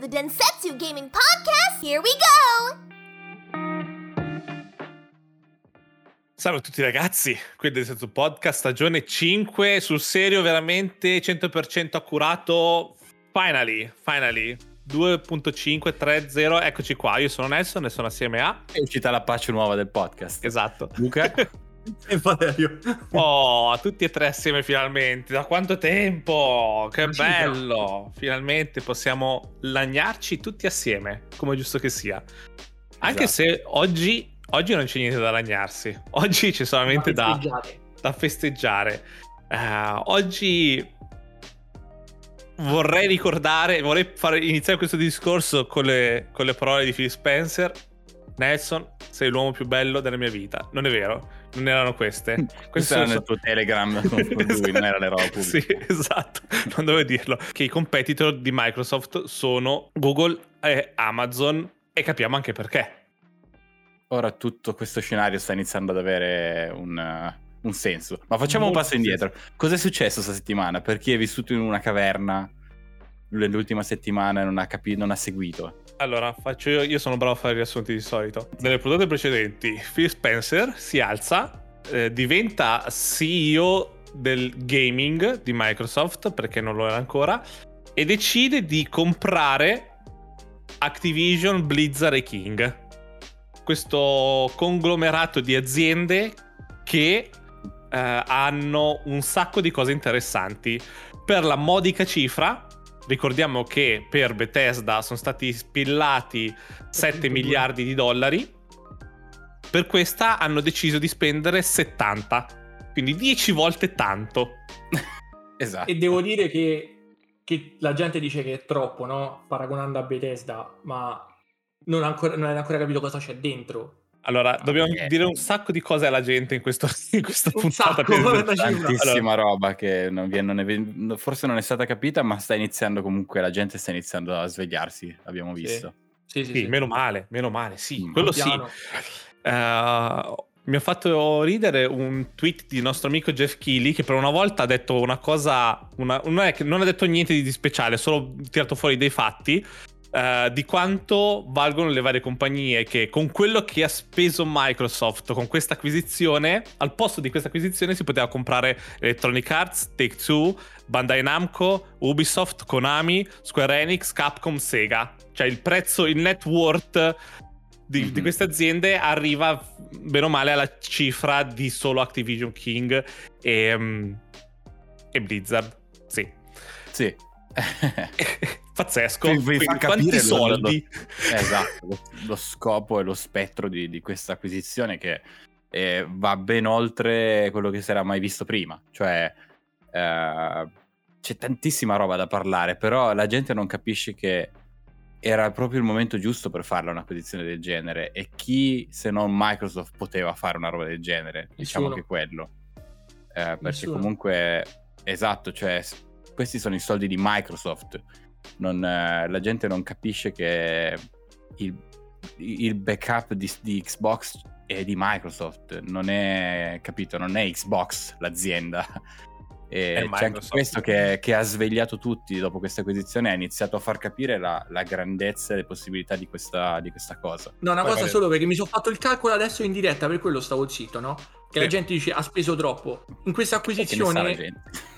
the Densetsu Gaming Podcast. Here we go! Salve a tutti ragazzi, qui è Densetsu Podcast, stagione 5, sul serio veramente 100% accurato, finally, finally. 2.530, eccoci qua, io sono Nelson e sono assieme a... È uscita la patch nuova del podcast. Esatto. Luca. E Valerio. Oh, tutti e tre assieme finalmente. Da quanto tempo? Che bello! Finalmente possiamo lagnarci tutti assieme, come è giusto che sia. Anche Esatto. se oggi, oggi non c'è niente da lagnarsi. Oggi c'è solamente da, festeggiare. da festeggiare. Eh, oggi vorrei ricordare, vorrei fare, iniziare questo discorso con le, con le parole di Phil Spencer. Nelson, sei l'uomo più bello della mia vita. Non è vero, non erano queste. Questo era nel tuo telegram con lui, non era le robe pubbliche. Sì, esatto, non dovevo dirlo. Che i competitor di Microsoft sono Google e Amazon e capiamo anche perché. Ora tutto questo scenario sta iniziando ad avere un, uh, un senso. Ma facciamo un Molto passo indietro. Cos'è successo questa settimana? Per chi è vissuto in una caverna l'ultima settimana e non ha capito, non ha seguito. Allora, faccio io, io sono bravo a fare riassunti di solito. Nelle puntate precedenti, Phil Spencer si alza, eh, diventa CEO del gaming di Microsoft, perché non lo era ancora, e decide di comprare Activision, Blizzard e King. Questo conglomerato di aziende che eh, hanno un sacco di cose interessanti. Per la modica cifra, ricordiamo che per Bethesda sono stati spillati 7 miliardi di dollari. Per questa hanno deciso di spendere 70, quindi 10 volte tanto. Esatto. E devo dire che, che la gente dice che è troppo, no? Paragonando a Bethesda, ma non, ancora, non hai ancora capito cosa c'è dentro. Allora, dobbiamo eh. dire un sacco di cose alla gente in, questo, in questa Un puntata. sacco. Tantissima roba che non viene- non è forse non è stata capita, ma sta iniziando comunque, la gente sta iniziando a svegliarsi, abbiamo visto. Sì, sì, Sì, sì. meno male, meno male, sì, Mm. quello sì. Piano. Eh, mi ha fatto ridere un tweet di nostro amico Jeff Keighley che per una volta ha detto una cosa, una- non, è non ha detto niente di, di speciale, ha solo tirato fuori dei fatti eh, di quanto valgono le varie compagnie che con quello che ha speso Microsoft con questa acquisizione, al posto di questa acquisizione si poteva comprare Electronic Arts, Take-Two, Bandai Namco, Ubisoft, Konami, Square Enix, Capcom, Sega. Cioè il prezzo, il net worth di, di Mhm. queste aziende arriva bene o male alla cifra di solo Activision King e, mm, e Blizzard. Sì. Sì. Pazzesco. Vi Quindi fa quanti capire lo- soldi? esatto, lo, lo scopo e lo spettro di, di questa acquisizione che eh, va ben oltre quello che si era mai visto prima. Cioè, eh, c'è tantissima roba da parlare, però la gente non capisce che era proprio il momento giusto per farla un'acquisizione del genere. E chi se non Microsoft poteva fare una roba del genere? Diciamo Nessuno. che quello. Eh, perché Nessuno. comunque, esatto, cioè, questi sono i soldi di Microsoft. Non, eh, la gente non capisce che il, il backup di, di Xbox è di Microsoft, non è capito, non è Xbox l'azienda. E È c'è anche questo che, che ha svegliato tutti dopo questa acquisizione, ha iniziato a far capire la, la grandezza e le possibilità di questa, di questa cosa. No, una Vai, cosa vai. solo perché mi sono fatto il calcolo adesso in diretta, per quello stavo zitto, no? Che Sì. la gente dice ha speso troppo. In questa acquisizione?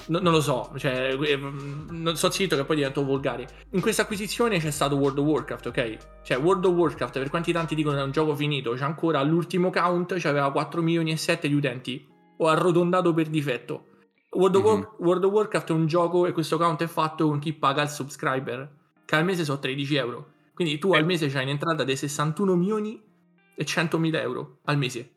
No- non lo so, cioè, eh, non so zitto che poi divento volgare. In questa acquisizione c'è stato World of Warcraft, ok? Cioè, World of Warcraft, per quanti tanti dicono che è un gioco finito, c'è ancora all'ultimo count, c'aveva 4 milioni e 7 di utenti. Ho arrotondato per difetto. World of, War- Mhm. World of Warcraft è un gioco e questo count è fatto con chi paga il subscriber, che al mese sono 13 euro. Quindi tu Eh. al mese c'hai un'entrata di 61 milioni e 100 mila euro al mese.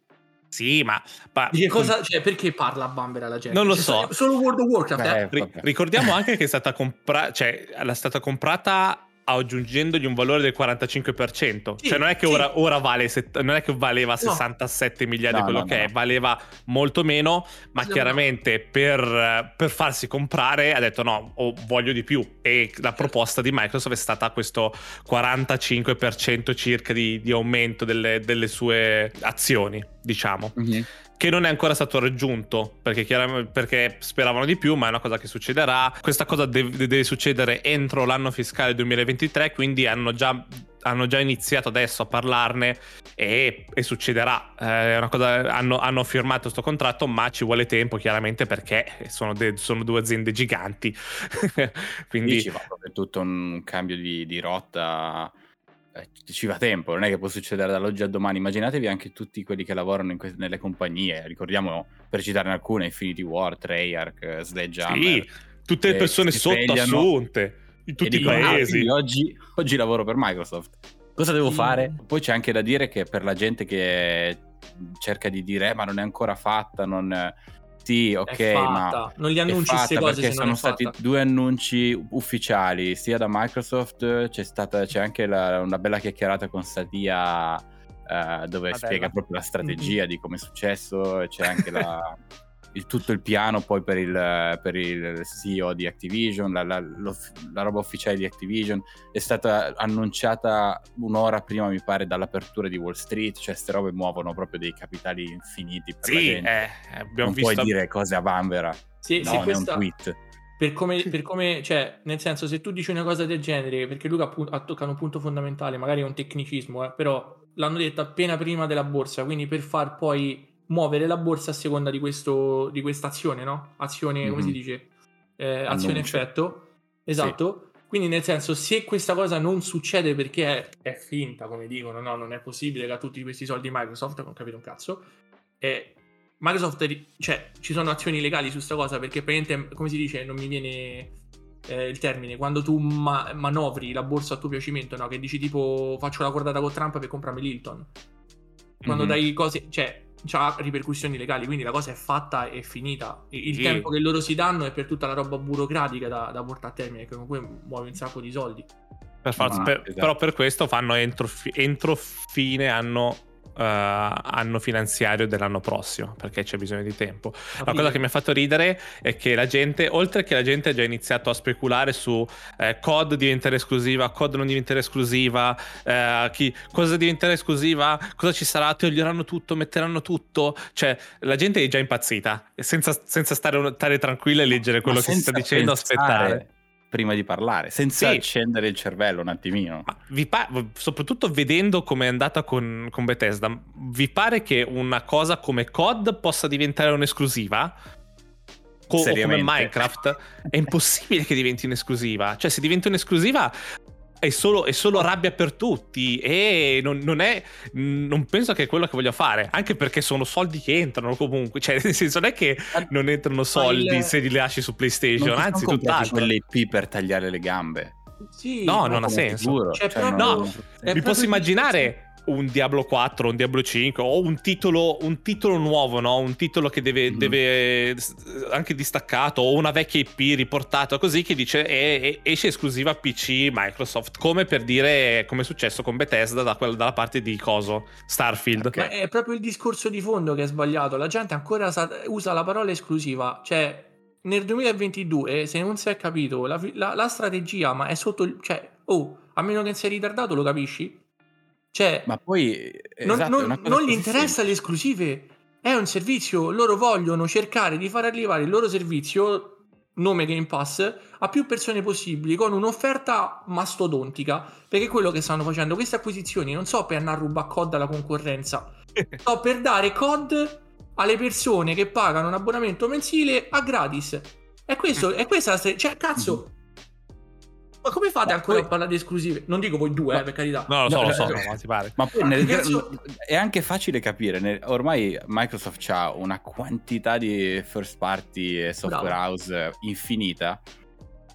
Sì, ma... ma- Di che cosa, cioè, perché parla a Bambera la gente? Non lo Cioè, so. Solo World of Warcraft, eh? Vabbè. ricordiamo anche che è stata comprata, cioè, è stata comprata aggiungendogli un valore del 45%. Sì, cioè, non è che sì. ora, ora vale, set- non è che valeva No. 67 miliardi No, quello no, che no, è, no. valeva molto meno, ma No, chiaramente per, per farsi comprare ha detto no, oh, voglio di più. E la proposta di Microsoft è stata questo 45% circa di, di aumento delle, delle sue azioni, diciamo. Mhm. Che non è ancora stato raggiunto perché, perché, speravano di più ma è una cosa che succederà. Questa cosa deve, deve succedere entro l'anno fiscale 2023 quindi hanno già, hanno già iniziato adesso a parlarne e, e succederà. Eh, cosa, hanno, hanno, firmato questo contratto ma ci vuole tempo chiaramente perché sono, de, sono due aziende giganti. Quindi ci va proprio tutto un cambio di, di rotta eh, ci va tempo, non è che può succedere dall'oggi al domani. Immaginatevi anche tutti quelli che lavorano que- nelle compagnie, ricordiamo per citarne alcune, Infinity War, Treyarch, Sledgehammer. Sì, tutte le persone sotto assunte, in tutti i ah, paesi. Ah, oggi, oggi, lavoro per Microsoft. Cosa devo sì. fare? Poi c'è anche da dire che per la gente che cerca di dire, eh, ma non è ancora fatta, non sì, ok, ma non gli annunci queste cose perché sono stati due annunci ufficiali, sia da Microsoft, c'è stata c'è anche la, una bella chiacchierata con Sadia uh, dove ah, spiega bella. proprio la strategia mm-hmm. di come è successo, c'è anche la il, tutto il piano poi per il, per il CEO di Activision, la, la, la, roba ufficiale di Activision è stata annunciata un'ora prima, mi pare, dall'apertura di Wall Street, cioè queste robe muovono proprio dei capitali infiniti per sì, eh, abbiamo non visto... puoi dire cose a vanvera. Sì, no, sì, questa... un tweet. Per come, per come, cioè, nel senso, se tu dici una cosa del genere, perché Luca ha toccato un punto fondamentale, magari è un tecnicismo, eh, però l'hanno detto appena prima della borsa, quindi per far poi muovere la borsa a seconda di, questo, di questa azione, no? Azione, mm-hmm. come si mhm. dice? Eh, azione effetto. Esatto. Sì. Quindi nel senso, se questa cosa non succede perché è, è, finta, come dicono, no, non è possibile che a tutti questi soldi Microsoft, non capito un cazzo, eh, Microsoft, cioè, ci sono azioni legali su questa cosa perché praticamente, come si dice, non mi viene eh, il termine, quando tu ma- manovri la borsa a tuo piacimento, no? Che dici tipo, faccio la cordata con Trump per comprarmi l'Hilton. Quando mm-hmm. dai cose, cioè, ha ripercussioni legali, quindi la cosa è fatta e finita. Il sì. tempo che loro si danno è per tutta la roba burocratica da, da portare a termine, che comunque muove un sacco di soldi. Per forza, per, esatto. però per questo fanno entro, entro fine anno uh, anno finanziario dell'anno prossimo perché c'è bisogno di tempo. La cosa che mi ha fatto ridere è che la gente, oltre che la gente ha già iniziato a speculare su eh, COD diventerà esclusiva, COD non diventerà esclusiva, eh, chi, cosa diventerà esclusiva, cosa ci sarà, toglieranno tutto, metteranno tutto. Cioè, la gente è già impazzita, senza, senza stare, stare tranquilla e leggere quello che si sta dicendo, pensare. aspettare prima di parlare, senza sì. accendere il cervello un attimino. Pa- soprattutto vedendo come è andata con, con, Bethesda, vi pare che una cosa come COD possa diventare un'esclusiva? Co- come Minecraft? è impossibile che diventi un'esclusiva. Cioè, se diventa un'esclusiva, è solo, è solo, rabbia per tutti e non, non, è non penso che è quello che voglio fare anche perché sono soldi che entrano comunque cioè nel senso non è che non entrano soldi il... se li lasci su PlayStation non anzi tutt'altro. quelle IP per tagliare le gambe. Sì, no non ha senso. cioè, cioè, no, mi posso immaginare un Diablo 4, un Diablo 5 o un titolo, un titolo nuovo, no? Un titolo che deve, mm. deve, anche distaccato o una vecchia IP riportata così che dice è, è, esce esclusiva PC Microsoft, come per dire come è successo con Bethesda da quella, dalla parte di Coso, Starfield. Okay. è proprio il discorso di fondo che è sbagliato. La gente ancora sa- usa la parola esclusiva, cioè nel 2022, se non si è capito la, la, la strategia, ma è sotto il... cioè, oh, a meno che sia ritardato, lo capisci? Cioè, ma poi esatto, non, non, non gli interessa le esclusive. È un servizio, loro vogliono cercare di far arrivare il loro servizio, nome Game Pass, a più persone possibili con un'offerta mastodontica. Perché quello che stanno facendo, queste acquisizioni, non so per andare a rubare COD alla concorrenza, so per dare COD alle persone che pagano un abbonamento mensile a gratis. E questo, è questa, cioè, cazzo, ma come fate ma ancora poi... a parlare di esclusive? Non dico voi due, ma... eh, per carità. No, lo so, no, lo so, no, ma ti pare. Ma poi nel... cazzo... è anche facile capire. Nel... Ormai Microsoft ha una quantità di first party e software Bravo. house infinita.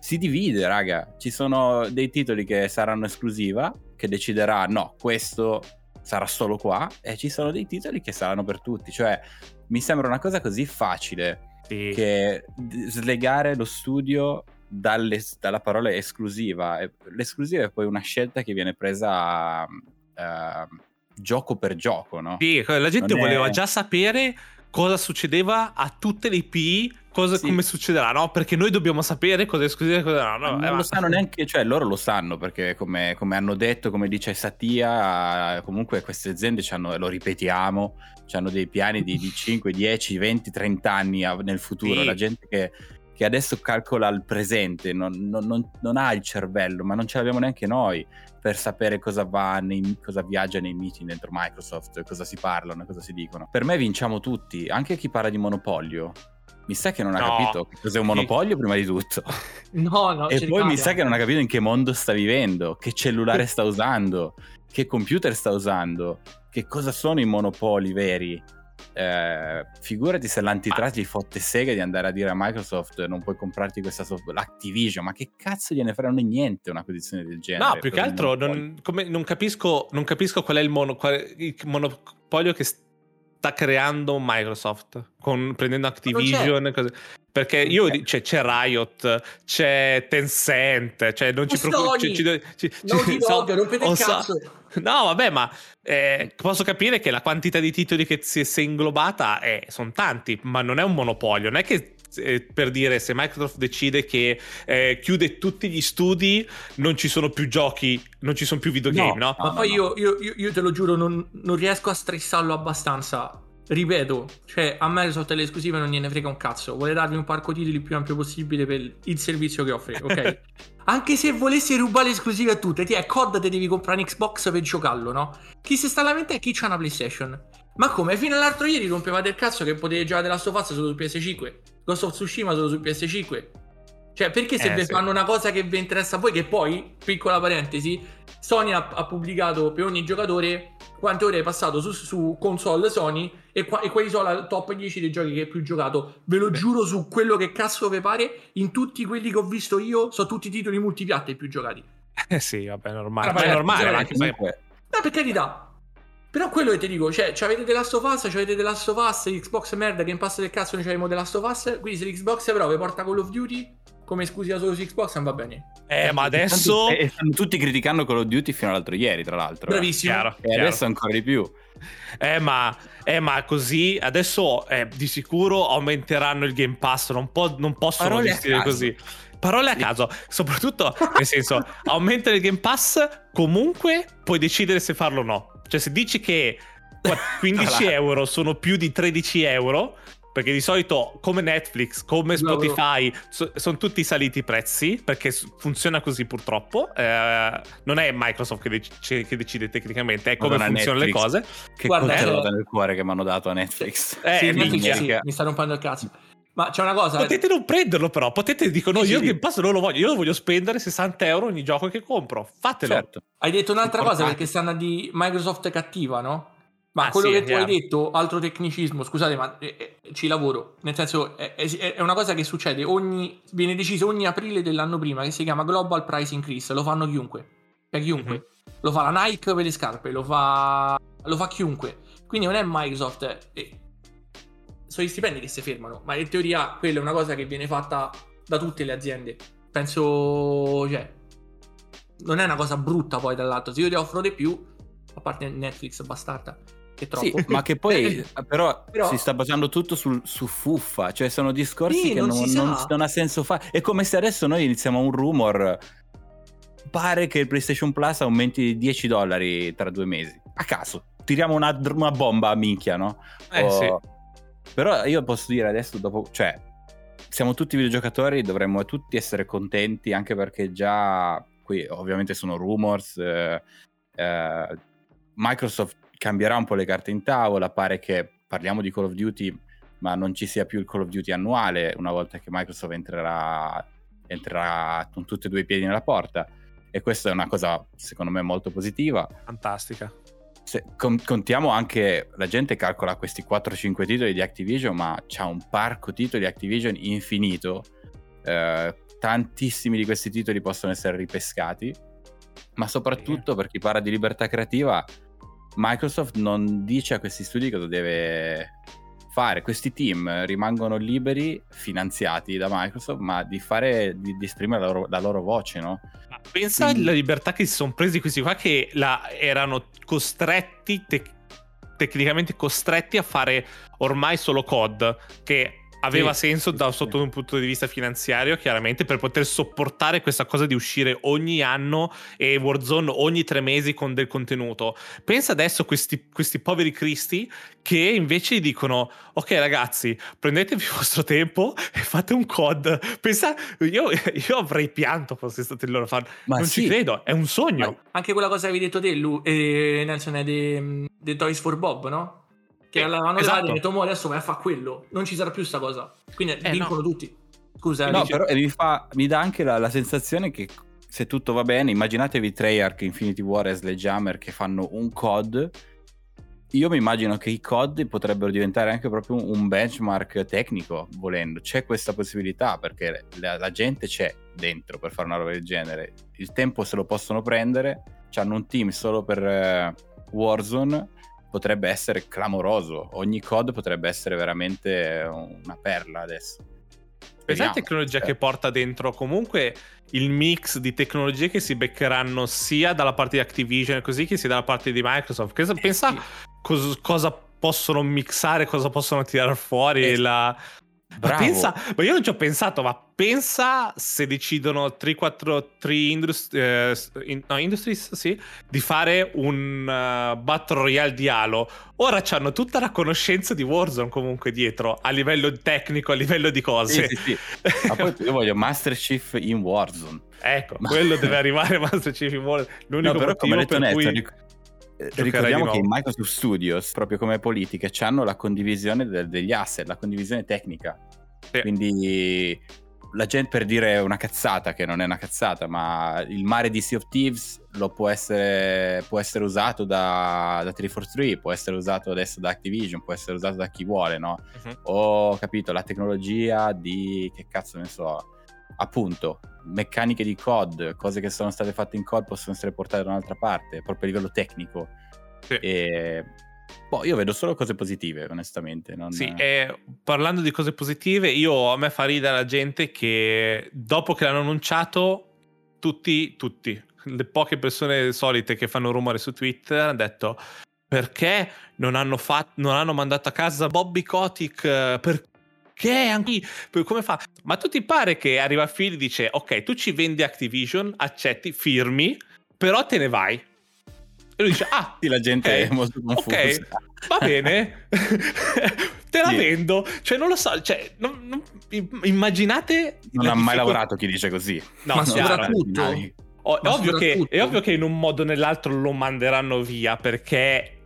Si divide, raga. Ci sono dei titoli che saranno esclusiva, che deciderà, no, questo sarà solo qua, e ci sono dei titoli che saranno per tutti. Cioè, mi sembra una cosa così facile sì. che slegare lo studio dalle, dalla parola esclusiva. L'esclusiva è poi una scelta che viene presa uh, gioco per gioco, no? Sì, la gente non voleva è... già sapere cosa succedeva a tutte le IP, cosa, Sì. come succederà, no? Perché noi dobbiamo sapere cosa è esclusivo e cosa no. no non eh, lo ma- sanno neanche, cioè loro lo sanno perché come, come hanno detto, come dice Satia, comunque queste aziende lo ripetiamo, hanno dei piani di, di 5, 10, 20, 30 anni nel futuro. Sì. La gente che, che adesso calcola il presente non, non- non- non ha il cervello, ma non ce l'abbiamo neanche noi per sapere cosa, va nei- cosa viaggia nei meeting dentro Microsoft, cosa si parlano, cosa si dicono. Per me vinciamo tutti, anche chi parla di monopolio. Mi sa che non ha No. capito che cos'è un monopolio prima di tutto. No, no, E poi mi sa che non ha capito in che mondo sta vivendo, che cellulare sta usando, che computer sta usando, che cosa sono i monopoli veri. Eh, figurati se l'antitrust gli fotte sega di andare a dire a Microsoft non puoi comprarti questa software, l'Activision, ma che cazzo gliene frega posizione una posizione del genere? No, più che altro non, come- non capisco, non capisco qual è il, mono- qual è il monopolio che sta creando Microsoft con, prendendo Activision e cose. Perché io cioè, c'è Riot, c'è Tencent, cioè non ci preoccupiamo. Sony! Naughty Dog, rompete il cazzo. No, vabbè, ma eh, posso capire che la quantità di titoli che si, si è inglobata è, sono tanti, ma non è un monopolio. Non è che eh, per dire se Microsoft decide che eh, chiude tutti gli studi, non ci sono più giochi, non ci sono più videogame, no? No, Ma no, poi no. Io, io- io- io te lo giuro, non, non riesco a stressarlo abbastanza. Ripeto, cioè a Microsoft le esclusive non gliene frega un cazzo. Vuole darvi un parco titoli il più ampio possibile per il servizio che offre, ok? Anche se volessi rubare le esclusive a tutte, ti è COD te devi comprare un Xbox per giocarlo, no? Chi si sta lamentando è chi c'ha una PlayStation. Ma come? Fino all'altro ieri rompevate il cazzo che potevi giocare of Us solo su PS5. Ghost of Tsushima solo su PS5. Cioè, perché se Eh, vi sì. fanno una cosa che vi interessa a voi, che poi, piccola parentesi, Sony ha, ha pubblicato per ogni giocatore quante ore hai passato su, su console Sony e, qua- e quali sono la top 10 dei giochi che hai più giocato. Ve lo giuro su quello che cazzo vi pare, in tutti quelli che ho visto io, sono tutti titoli multipiatta i più giocati. Eh sì, vabbè, è normale. Ah, Ma è vabbè, normale, vabbè, anche perché- Comunque, No, per carità. Però quello che ti dico, cioè, avete The Last of Us, avete The Last of Us, Xbox merda, che in passo del cazzo noi c'avevamo The Last of Us, quindi se l'Xbox però vi porta Call of Duty, come esclusiva solo su Xbox non va bene. Eh, ma adesso... stanno tutti criticando Call of Duty fino all'altro ieri, tra l'altro. eh. Bravissimo. Chiaro, E chiaro. adesso ancora di più. Eh ma, eh, ma così adesso eh, di sicuro aumenteranno il Game Pass, non, po- non possono Parole gestire così. Parole a Sì. caso, soprattutto nel senso, aumenta il Game Pass, comunque puoi decidere se farlo o no. Cioè se dici che qua- 15 Tra l'altro. euro sono più di 13 euro, perché di solito come Netflix, come. Spotify, so- sono tutti saliti i prezzi, perché funziona così purtroppo. Eh, non è Microsoft che, dec- che decide tecnicamente, è come Madonna, funzionano le Netflix. cose. Che Guarda, coltello eh, nel cuore che mi hanno dato a Netflix. Eh, sì. Netflix, sì, mi sta rompendo il cazzo. Ma c'è una cosa, Potete non prenderlo, però. Potete dicono: Sì, Io sì. Game Pass non lo voglio. Io lo voglio spendere 60 euro ogni gioco che compro. Fatelo. Certo. hai detto un'altra cosa perché stanno di Microsoft cattiva, no? Ma Ah, quello sì, che tu hai detto, altro tecnicismo, scusate, ma eh, eh, ci lavoro. Nel senso, è, è- è una cosa che succede ogni. viene deciso ogni aprile dell'anno prima, che si chiama Global Price Increase. Lo fanno chiunque. Cioè, chiunque. Mhm. Lo fa la Nike per le scarpe, lo fa. lo fa chiunque. Quindi non è Microsoft. eh, sono gli stipendi che si fermano. Ma in teoria quella è una cosa che viene fatta da tutte le aziende. Penso. cioè. Non è una cosa brutta poi dall'altro. Se io ti offro di più, a parte Netflix bastarda, che troppo. Sì, ma che poi però, Però- si sta basando tutto sul- su fuffa, cioè sono discorsi Sì, che non non, non- non ha senso fare. È come se adesso noi iniziamo un rumor, pare che il PlayStation Plus aumenti di 10 dollari tra due mesi, a caso, tiriamo una, una bomba a minchia, no? Eh, O- sì. Però io posso dire adesso, dopo, cioè, siamo tutti videogiocatori, dovremmo tutti essere contenti, anche perché già qui ovviamente sono rumors. eh, eh, Microsoft cambierà un po' le carte in tavola. Pare che parliamo di Call of Duty, ma non ci sia più il Call of Duty annuale una volta che Microsoft entrerà, entrerà con tutti e due i piedi nella porta. E questa è una cosa, secondo me, molto positiva. Fantastica. Se con- contiamo anche, la gente calcola questi 4-5 titoli di Activision, ma c'ha un parco titoli Activision infinito. Eh, tantissimi di questi titoli possono essere ripescati, ma soprattutto per chi parla di libertà creativa, Microsoft non dice a questi studi cosa deve fare. Questi team rimangono liberi, finanziati da Microsoft, ma di fare, di, di esprimere la loro, la loro voce, no? Ma pensa Quindi- alla libertà che si sono presi questi qua che la- erano costretti te- tecnicamente costretti a fare ormai solo COD, che aveva Sì, senso sì, da, sì. sotto un punto di vista finanziario, chiaramente, per poter sopportare questa cosa di uscire ogni anno e Warzone ogni tre mesi con del contenuto. Pensa adesso a questi, questi poveri cristi che invece dicono: Ok, ragazzi, prendetevi il vostro tempo e fate un COD. Pensa, io, io avrei pianto fosse stato il loro fan. Ma non sì. ci credo, è un sogno. Anche quella cosa che avevi detto te, Lu, eh, Nelson, è dei Toys for Bob, no? Che Sì, l'avevano esatto. levato e detto, mo adesso vai a fare quello. Non ci sarà più sta cosa. Quindi Eh, vincono tutti. Scusa, eh, No, dici- però mi, fa- mi dà anche la, la sensazione che se tutto va bene, immaginatevi Treyarch, Infinity War e Sledgehammer che fanno un COD. Io mi immagino che i COD potrebbero diventare anche proprio un- un benchmark tecnico, volendo. C'è questa possibilità perché la, la gente c'è dentro per fare una roba del genere. Il tempo se lo possono prendere. Hanno un team solo per eh, Warzone. Potrebbe essere clamoroso. Ogni COD potrebbe essere veramente una perla adesso. Speriamo. tecnologia Cioè, che porta dentro comunque il mix di tecnologie che si beccheranno sia dalla parte di Activision così che sia dalla parte di Microsoft. Pensa, eh, pensa sì. cos- cosa possono mixare, cosa possono tirare fuori. Eh, la... Ma, pensa, ma io non ci ho pensato, ma pensa se decidono 343 Indus- eh, in- no, Industries sì, di fare un uh, Battle Royale di Halo. Ora hanno tutta la conoscenza di Warzone comunque dietro, a livello tecnico, a livello di cose. Sì, sì, sì. Ma poi io voglio Master Chief in Warzone. Ecco, Ma- quello deve arrivare Master Chief Warzone. L'unico No, però come detto per Nelson, cui... eh, ricordiamo di che in. Microsoft Studios, proprio come politiche, hanno la condivisione del- degli asset, la condivisione tecnica. Sì. Quindi la gente per dire una cazzata, che non è una cazzata, ma il mare di Sea of Thieves lo può essere, può essere usato da, da 343, può essere usato adesso da Activision, può essere usato da chi vuole, no? Mhm. Ho capito la tecnologia di che cazzo ne so, appunto, meccaniche di COD, cose che sono state fatte in COD possono essere portate da un'altra parte, proprio a livello tecnico. Sì. E boh, io vedo solo cose positive, onestamente. Non... Sì, e parlando di cose positive, io a me fa ridere la gente che dopo che l'hanno annunciato, tutti, tutti, le poche persone solite che fanno rumore su Twitter hanno detto perché non hanno, fatto, non hanno mandato a casa Bobby Kotick? eh, Perché anche come fa? Ma tu ti pare che arriva Phil e dice ok, tu ci vendi Activision, accetti, firmi, però te ne vai. E lui dice ah, Sì, la gente Ok, è molto confusa. ok, va bene, te la Sì. vendo. Cioè, non lo so, cioè, non- non- immaginate. non ha mai lavorato chi dice così. No, Ma soprattutto-. O- è, ovvio che, è ovvio che in un modo o nell'altro lo manderanno via perché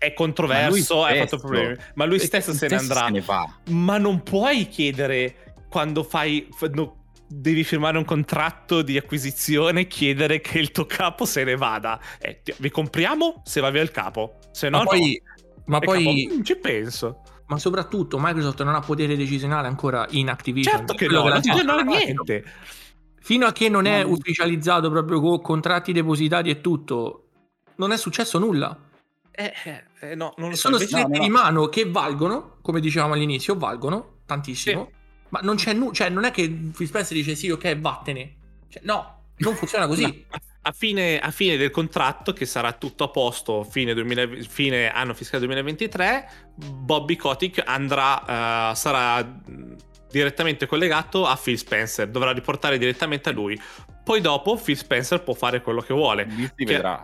è controverso, Ma lui ha fatto stesso- problemi. Ma lui stesso se ne andrà. Se ne. Ma non puoi chiedere quando fai. no, devi firmare un contratto di acquisizione, chiedere che il tuo capo se ne vada. Eh, ti- vi compriamo se va via il capo. Se no, ma poi, no. ma poi capo, ci penso. ma soprattutto Microsoft non ha potere decisionale ancora in Activision. Certo che no, non ha niente. Fino a che non è Ma- ufficializzato proprio con contratti depositati e tutto, non è successo nulla. Eh, eh, eh, no, non lo so. Sono invece- stretti no, no. di mano che valgono, come dicevamo all'inizio, valgono tantissimo. Ma non c'è nulla, cioè non è che Phil Spencer dice sì, ok, vattene. Cioè, no, non funziona così. A, a fine, a fine del contratto, che sarà tutto a posto fine, 2000 fine anno fiscale 2023, Bobby Kotick andrà, eh, sarà direttamente collegato a Phil Spencer, dovrà riportare direttamente a lui. Poi dopo Phil Spencer può fare quello che vuole. Lì si Che- vedrà.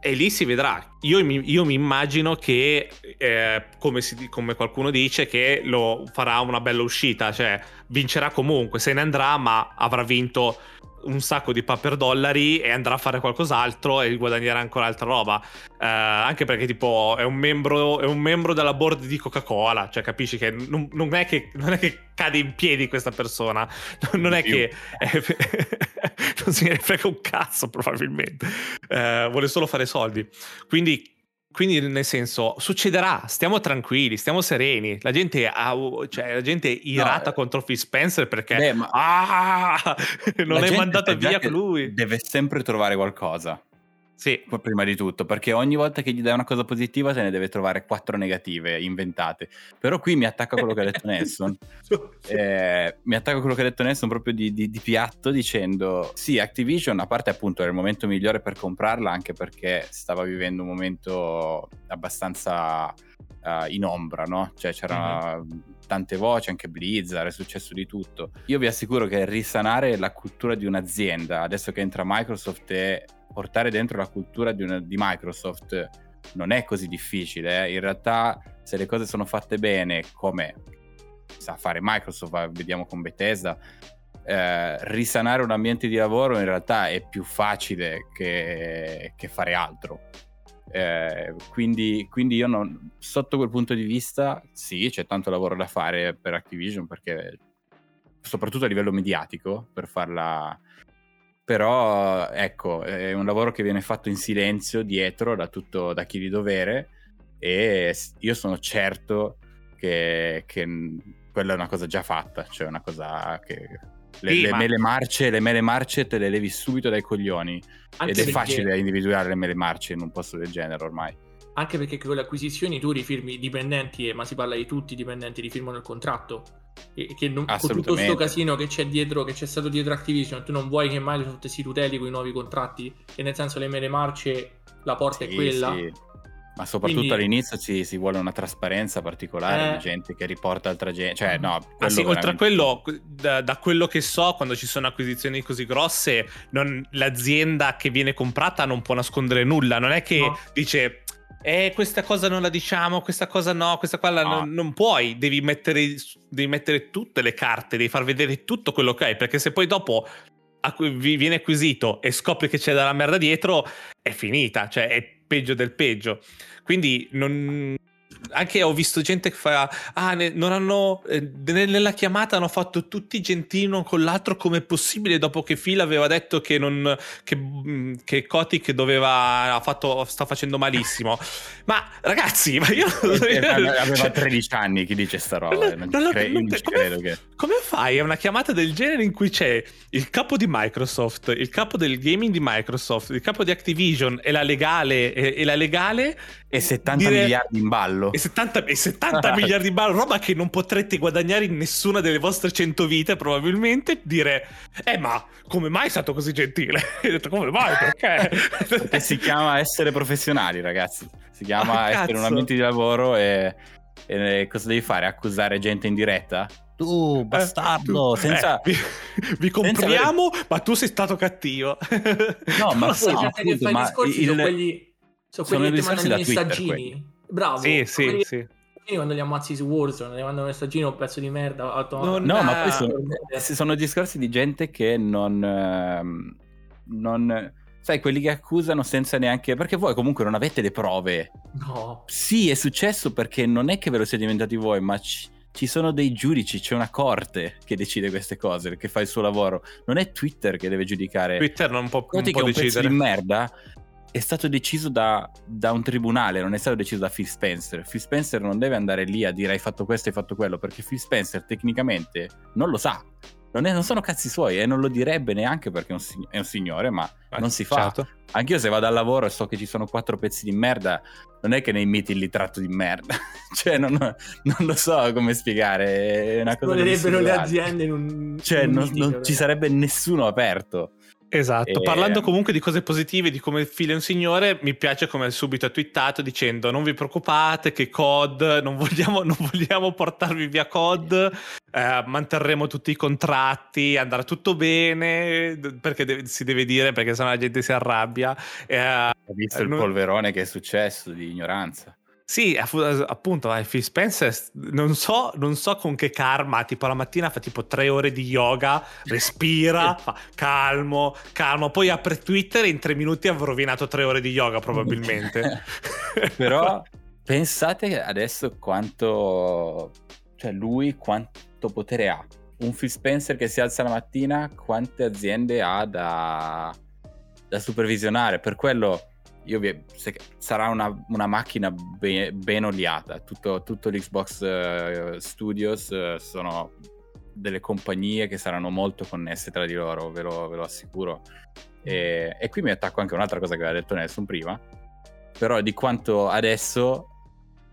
E lì si vedrà. Io mi, io mi immagino che, eh, come, si- come qualcuno dice, che lo farà una bella uscita, cioè vincerà comunque, se ne andrà, ma avrà vinto un sacco di paper dollari e andrà a fare qualcos'altro e guadagnerà ancora altra roba. Eh, anche perché, tipo, è un, membro, è un membro della board di Coca-Cola, cioè capisci che non, non è che non è che cade in piedi questa persona, non è Più. che non se ne frega un cazzo, probabilmente. Eh, vuole solo fare soldi. Quindi. Quindi, nel senso, succederà, stiamo tranquilli, stiamo sereni. La gente, ha, cioè, la gente è irata eh, contro Phil Spencer perché Beh, ma ah, non è mandato via che lui. Deve sempre trovare qualcosa. Sì. Prima di tutto, perché ogni volta che gli dai una cosa positiva se ne deve trovare quattro negative inventate. Però qui mi attacca quello che ha detto Nelson. eh, mi attacca quello che ha detto Nelson proprio di, di, di, piatto dicendo sì, Activision a parte appunto era il momento migliore per comprarla anche perché stava vivendo un momento abbastanza uh, in ombra, no? Cioè c'erano uh-huh. tante voci, anche Blizzard, è successo di tutto. Io vi assicuro che risanare la cultura di un'azienda, adesso che entra Microsoft e portare dentro la cultura di, una, di Microsoft non è così difficile. Eh? In realtà, se le cose sono fatte bene, come sa fare Microsoft, vediamo con Bethesda, eh, risanare un ambiente di lavoro in realtà è più facile che, che fare altro. Eh, quindi, quindi, io non, sotto quel punto di vista, sì, c'è tanto lavoro da fare per Activision, perché soprattutto a livello mediatico, per farla però ecco, è un lavoro che viene fatto in silenzio dietro da, tutto, da chi di dovere e io sono certo che, che quella è una cosa già fatta, cioè una cosa che le, sì, le, ma... mele marce, le mele marce te le levi subito dai coglioni Anche ed è perché... facile individuare le mele marce in un posto del genere ormai. Anche perché con le acquisizioni tu rifirmi dipendenti, ma si parla di tutti i dipendenti, rifirmano il contratto. E che non, con tutto questo casino che c'è dietro, che c'è stato dietro Activision, tu non vuoi che Microsoft si tuteli con i nuovi contratti, e nel senso le mele marce, la porta sì, è quella. Sì. Ma soprattutto Quindi... all'inizio ci, si vuole una trasparenza particolare eh... di gente che riporta altra gente. Cioè, no, ah, sì, oltre a quello, da, da, quello che so, quando ci sono acquisizioni così grosse, non, l'azienda che viene comprata non può nascondere nulla. Non è che no. dice eh, questa cosa non la diciamo, questa cosa no, questa qua no. non, non, puoi, devi mettere, devi mettere, tutte le carte, devi far vedere tutto quello che hai, perché se poi dopo viene acquisito e scopri che c'è della merda dietro, è finita, cioè è peggio del peggio. Quindi non, anche ho visto gente che fa ah ne, non hanno eh, nella chiamata hanno fatto tutti gentili uno con l'altro come è possibile? Dopo che Phil aveva detto che non che, mm, che Kotick doveva ha fatto sta facendo malissimo. Ma ragazzi ma io aveva 13 anni chi dice sta roba non, non, cre- non, non come, che... come fai a una chiamata del genere in cui c'è il capo di Microsoft il capo del gaming di Microsoft il capo di Activision e la legale e, e la legale? E 70 dire, miliardi in ballo e 70, e 70 miliardi di ballo, roba che non potrete guadagnare in nessuna delle vostre 100 vite, probabilmente. Dire, eh, ma come mai è stato così gentile? Ho detto, come mai? Perché? Si chiama essere professionali, ragazzi. Si chiama ah, essere un ambiente di lavoro e, e cosa devi fare? Accusare gente in diretta? tu bastardo, eh, tu, senza... Eh, vi, vi compriamo, senza... ma tu sei stato cattivo. No, ma, sì, no, appunto, ma il... sono quelli, sono quelli che ti mandano i messaggini. Bravo. Sì, sì, sì. Quando li ammazzi su Warzone, li mandano un messaggino un pezzo di merda. No, no ma poi sono, sono, discorsi di gente che non, ehm, non sai, quelli che accusano senza neanche. Perché voi comunque non avete le prove. No. Sì, è successo perché non è che ve lo siete inventati voi, ma ci, ci sono dei giudici, c'è una corte che decide queste cose, che fa il suo lavoro. Non è Twitter che deve giudicare. Twitter non può, non può decidere. Un pezzo di merda è stato deciso da, da, un tribunale, non è stato deciso da Phil Spencer. Phil Spencer non deve andare lì a dire hai fatto questo, hai fatto quello, perché Phil Spencer tecnicamente non lo sa. Non, è, non sono cazzi suoi e non lo direbbe neanche perché è un, è un signore, ma ah, non si fa. Certo. Anch'io se vado al lavoro e so che ci sono quattro pezzi di merda, non è che nei meeting li tratto di merda. cioè, non, non, lo so come spiegare. È una cosa Volerebbero le aziende in un... Cioè, in un non, non ci sarebbe nessuno aperto. Esatto, e... parlando comunque di cose positive, di come file un signore, mi piace come subito ha twittato dicendo non vi preoccupate che COD, non vogliamo, non vogliamo portarvi via COD, eh, manterremo tutti i contratti, andrà tutto bene, perché deve, si deve dire, perché sennò la gente si arrabbia. Eh, Hai visto il polverone che è successo di ignoranza? Sì, appunto, eh, Phil Spencer, non so, non so con che karma, tipo la mattina fa tipo tre ore di yoga, respira, fa calmo, calmo, poi apre Twitter e in tre minuti avrò rovinato tre ore di yoga probabilmente. Però pensate adesso quanto, cioè lui quanto potere ha. Un Phil Spencer che si alza la mattina, quante aziende ha da, da supervisionare, per quello vi, se, sarà una, una macchina be, ben oliata. Tutto, tutto l'Xbox uh, Studios uh, sono delle compagnie che saranno molto connesse tra di loro, ve lo, ve lo assicuro. E, e qui mi attacco anche a un'altra cosa che aveva detto Nelson prima, però di quanto adesso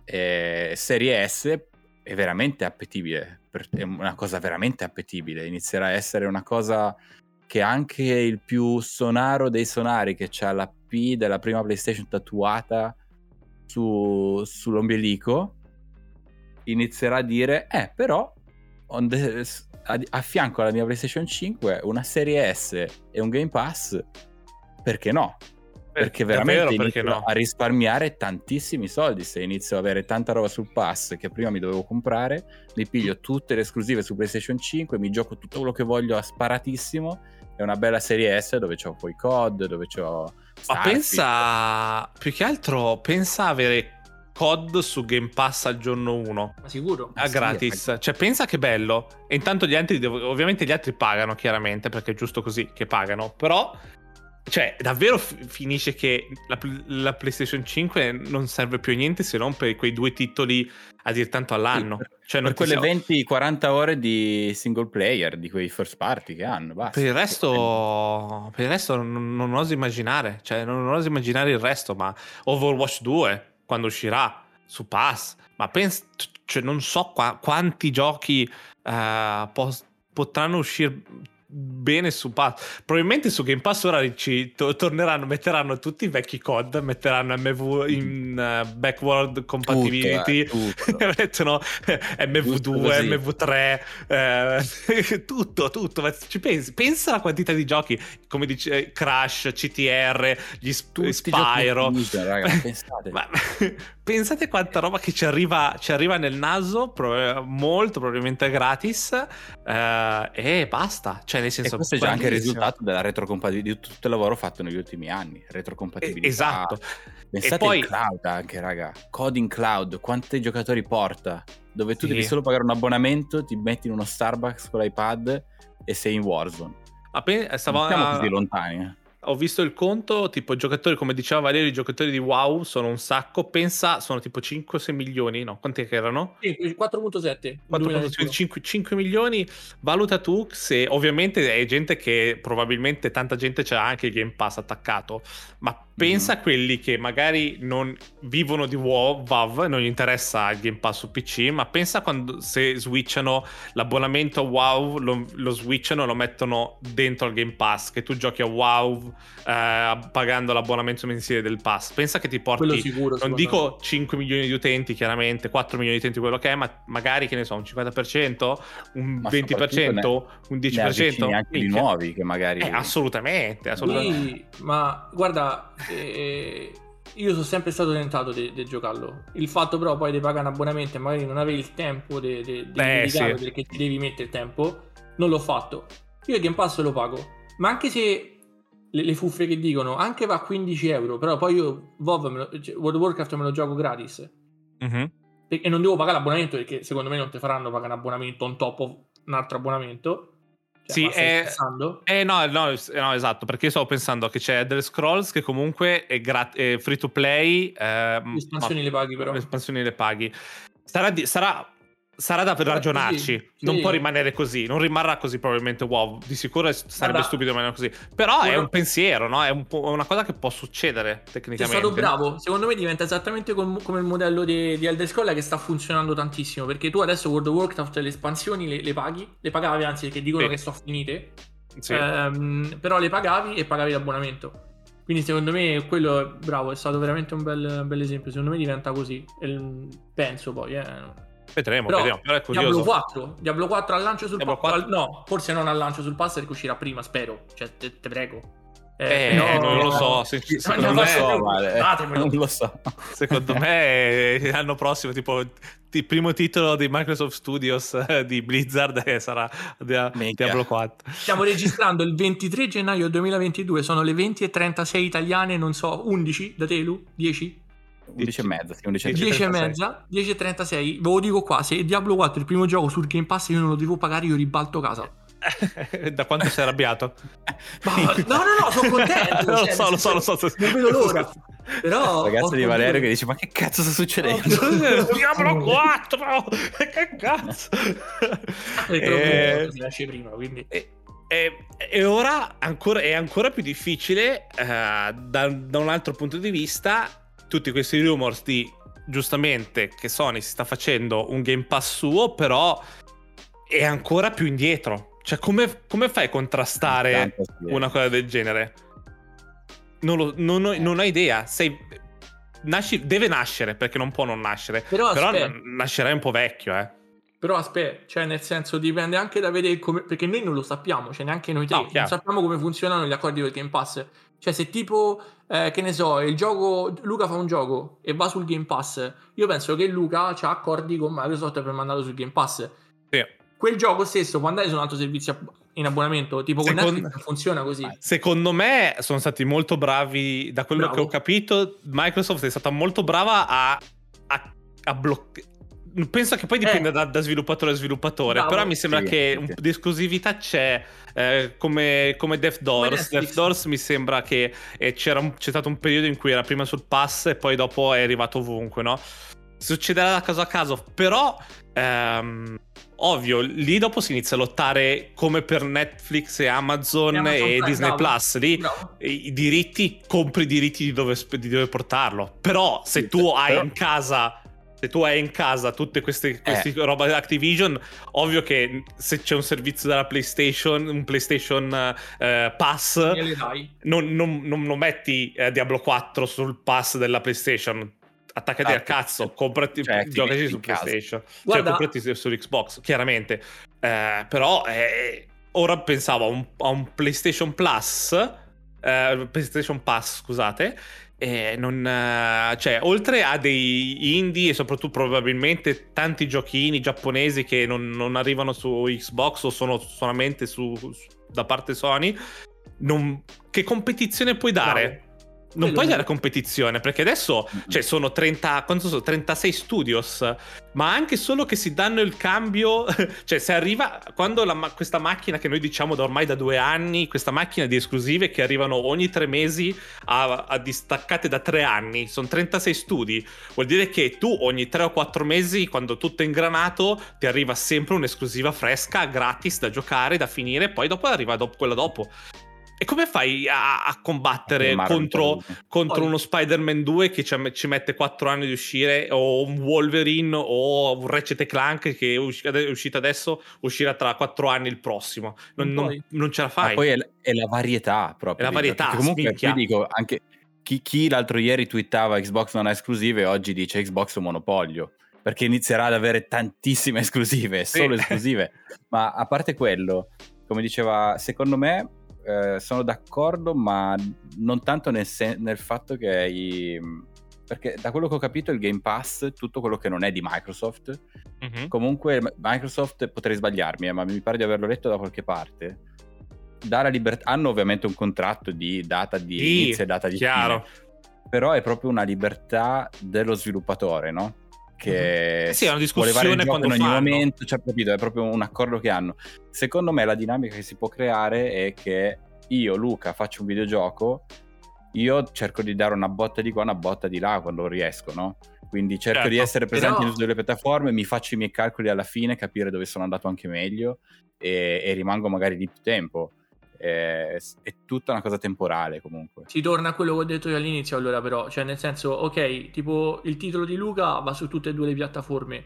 eh, Serie S è veramente appetibile, è una cosa veramente appetibile, inizierà a essere una cosa che anche il più sonaro dei sonari che ha la P della prima PlayStation tatuata su- sull'ombelico inizierà a dire eh però the- a, a fianco alla mia PlayStation 5 una serie S e un Game Pass perché no? Perché veramente Davvero, perché no? a risparmiare tantissimi soldi se inizio ad avere tanta roba sul pass che prima mi dovevo comprare mi piglio tutte le esclusive su PlayStation 5 mi gioco tutto quello che voglio a sparatissimo è una bella serie S dove c'ho poi COD dove Ma pensa, più che altro, pensa avere COD su Game Pass al giorno 1. Ma sicuro? A Sì, gratis, cioè pensa che bello. E intanto gli altri, ovviamente gli altri pagano chiaramente perché è giusto così che pagano, però cioè davvero fi- finisce che la, la PlayStation 5 non serve più a niente se non per quei due titoli a dir tanto all'anno. cioè, per quelle si- 20-40 ore di single player di quei first party che hanno basta. Per il resto, per il resto non, non oso immaginare, cioè non oso immaginare il resto, ma Overwatch 2 quando uscirà su Pass, ma penso, cioè non so qua- quanti giochi eh, pos- potranno uscire bene su Pass. Probabilmente su Game Pass ora ci to- torneranno, metteranno tutti i vecchi COD, metteranno MV in eh, backward compatibility. Tutto, eh, tutto. mettono Giusto MV2, così. MV3, eh, tutto, tutto. Ma ci pensi, pensa alla quantità di giochi, come dice Crash, CTR, gli sp- Spyro. Fusion, raga, pensate. Ma pensate quanta roba che ci arriva, ci arriva nel naso, pro- molto probabilmente gratis, eh, e basta. Cioè, nel E senso, questo è già anche il risultato della retrocompatibilità di tutto il lavoro fatto negli ultimi anni. Retrocompatibilità. Esatto. Pensate E poi- al cloud anche, raga. Coding cloud, quanti giocatori porta? Dove tu Sì. devi solo pagare un abbonamento, ti metti in uno Starbucks con l'iPad e sei in Warzone. Appena, stavo, Non siamo così lontani. eh. Ho visto il conto, tipo giocatori, come diceva Valerio, i giocatori di WoW sono un sacco, pensa, sono tipo 5-6 milioni, no? Quanti che erano? Sì, 4.7. 2021. 5, 5 milioni, valuta tu se ovviamente è gente che probabilmente tanta gente c'ha anche il Game Pass attaccato, ma pensa a quelli che magari non vivono di WoW, WoW, non gli interessa il Game Pass su PC, ma pensa quando se switchano l'abbonamento a WoW, lo, lo switchano e lo mettono dentro al Game Pass, che tu giochi a WoW eh, pagando l'abbonamento mensile del pass. Pensa che ti porti Quello sicuro. non dico 5 milioni di utenti, chiaramente, 4 milioni di utenti, quello che è, ma magari che ne so, un 50%, un Ma 20%, un Ne avvicini 10%. anche di nuovi che magari... Eh, assolutamente, me. assolutamente. Sì, ma guarda, eh, io sono sempre stato tentato di giocarlo. Il fatto però poi di pagare un abbonamento e magari non avevi il tempo di dedicarlo sì. perché ti devi mettere il tempo, non l'ho fatto. Io il Game Pass lo pago, ma anche se le, le fuffe che dicono, anche va a 15 euro, però poi io WoW me lo- cioè, World of Warcraft me lo gioco gratis. Mhm. E e non devo pagare l'abbonamento perché secondo me non ti faranno pagare un abbonamento on top of un altro abbonamento. Cioè, Sì, scherzando? Eh no, no, es- no, esatto, perché io stavo pensando che c'è Elder Scrolls che comunque è, grat- è free to play. eh, Le espansioni ma- le paghi però. Le espansioni le paghi. Sarà, di- sarà, sarà da ragionarci. sì, Non sì. può rimanere così. Non rimarrà così probabilmente WoW. Di sicuro è- sarebbe Guarda, stupido rimanere così. Però è un pensiero, no? È un una cosa che può succedere tecnicamente. stato bravo, secondo me diventa esattamente com- come il modello di, di Elder Scrolls che sta funzionando tantissimo perché tu adesso World of Warcraft le espansioni le, le paghi, le pagavi anzi che dicono Sì. che sono finite. Ehm, però le pagavi e pagavi l'abbonamento. Quindi secondo me quello è bravo, è stato veramente un bel, un bel esempio, secondo me diventa così, E, penso poi. Eh. Vedremo, Però vediamo. Però è Diablo curioso. 4, Diablo 4 al lancio sul Diablo. 4? No, forse non al lancio sul pass perché uscirà prima, spero. Cioè, te, te prego. Eh, però- non lo so. se- secondo, non me, lo so. Vale. Datemelo. Non lo so. secondo me eh, l'anno prossimo, tipo il primo titolo di Microsoft Studios eh, di Blizzard eh, sarà Dia-. Diablo 4. Stiamo registrando il 23 gennaio 2022, sono le 20 e 36 italiane, non so, 11 da Telu? 10? 11 e mezza, sì, 11 e 10 10 e 36. mezza? 10 e 36, ve lo dico qua, se Diablo 4 è il primo gioco sul Game Pass io non lo devo pagare, io ribalto casa. da quanto sei arrabbiato? Ma- no, no, no, sono contento. lo cioè, so, lo so, lo so. Non vedo l'ora. Però... Ragazzo di Valerio Dio. che dice ma che cazzo sta succedendo? Diablo 4! che cazzo! Eh, lo si nasce prima, quindi... E E, e ora ancora, è ancora più difficile eh, da, da un altro punto di vista. Tutti questi rumors di giustamente che Sony si sta facendo un Game Pass suo, però è ancora più indietro. Cioè, come, come fai a contrastare sì. una cosa del genere? Non, lo- non ho, non ho idea. Sei, nasci- deve nascere perché non può non nascere. Però Però nascerai un po' vecchio, eh. Però aspetta, cioè nel senso dipende anche da vedere come... Perché noi non lo sappiamo, cioè neanche noi tre, No, non sappiamo come funzionano gli accordi del Game Pass. Cioè se tipo, eh, che ne so, il gioco... Luca fa un gioco e va sul Game Pass, io penso che Luca ha accordi con Microsoft per mandarlo sul Game Pass. Sì. Quel gioco stesso può andare su un altro servizio in abbonamento, tipo con Secondo- Netflix funziona così. Secondo me sono stati molto bravi, da quello Bravo. che ho capito, Microsoft è stata molto brava a, a, a bloccare. Penso che poi dipenda Eh. da, da sviluppatore a sviluppatore, Bravo. però mi sembra Sì, che sì, un po' di esclusività c'è, eh, come, come Death Doors. Netflix. Death Doors mi sembra che eh, c'era un- c'è stato un periodo in cui era prima sul pass e poi dopo è arrivato ovunque, no? Succederà da caso a caso, però ehm, ovvio, lì dopo si inizia a lottare come per Netflix e Amazon E e, Amazon Prime, Disney bravo. Plus. Lì Bravo. i diritti, compri i diritti di dove, di dove portarlo. Però se Sì, tu hai però- in casa. Se tu hai in casa tutte queste, queste Eh. roba Activision, ovvio che se c'è un servizio della PlayStation, un PlayStation eh, Pass, non, non- non lo metti eh, Diablo 4 sul pass della PlayStation. Attaccati Ah, al cazzo, cioè, comprati, cioè, giocaci su. PlayStation. Guarda- Cioè, comprati su, su Xbox, chiaramente. Eh, però eh, ora pensavo a un, a un PlayStation Plus, PlayStation Pass, scusate. E non, eh, cioè, oltre a dei indie e soprattutto probabilmente tanti giochini giapponesi che non, non arrivano su Xbox o sono solamente su, su- da parte Sony, non- che competizione puoi dare? Non puoi dare competizione perché adesso cioè, sono 30, quanto sono? 36 studios, ma anche solo che si danno il cambio, cioè se arriva quando la questa macchina che noi diciamo da ormai da due anni, questa macchina di esclusive che arrivano ogni tre mesi a, a distaccate da tre anni, sono 36 studi, vuol dire che tu ogni tre o quattro mesi, quando tutto è ingranato, ti arriva sempre un'esclusiva fresca, gratis da giocare, da finire, poi dopo arriva dopo- quella dopo. E come fai a, a combattere contro, contro uno Spider-Man 2 che ci, ci mette 4 anni di uscire, o un Wolverine, o un Ratchet Clank che è, usci- è uscito adesso, uscirà tra 4 anni il prossimo. Non, non- non ce la Ma fai. poi è, l- è la varietà proprio. È la varietà, perché Comunque, io dico anche chi, chi l'altro ieri twittava Xbox non ha esclusive, oggi dice Xbox è un monopolio. Perché inizierà ad avere tantissime esclusive, Sì. solo esclusive. Ma a parte quello, come diceva, secondo me eh, sono d'accordo, ma non tanto nel, sen- nel fatto che i. Perché da quello che ho capito il Game Pass, tutto quello che non è di Microsoft, Mhm. Comunque Microsoft potrei sbagliarmi, eh, ma mi pare di averlo letto da qualche parte. Dà la libertà, hanno ovviamente un contratto di data di Sì, inizio e data di chiaro. fine, però è proprio una libertà dello sviluppatore, no? Che Eh sì, è una discussione quando in ogni fanno. momento, cioè, capito? È proprio un accordo che hanno. Secondo me la dinamica che si può creare è che io, Luca, faccio un videogioco, io cerco di dare una botta di qua, una botta di là quando riesco, no? Quindi cerco Certo, di essere presente però- in tutte le piattaforme, mi faccio i miei calcoli alla fine, capire dove sono andato anche meglio e, e rimango magari di più tempo. È, è tutta una cosa temporale comunque. Si torna a quello che ho detto io all'inizio, allora, però, cioè, nel senso, ok, tipo il titolo di Luca va su tutte e due le piattaforme,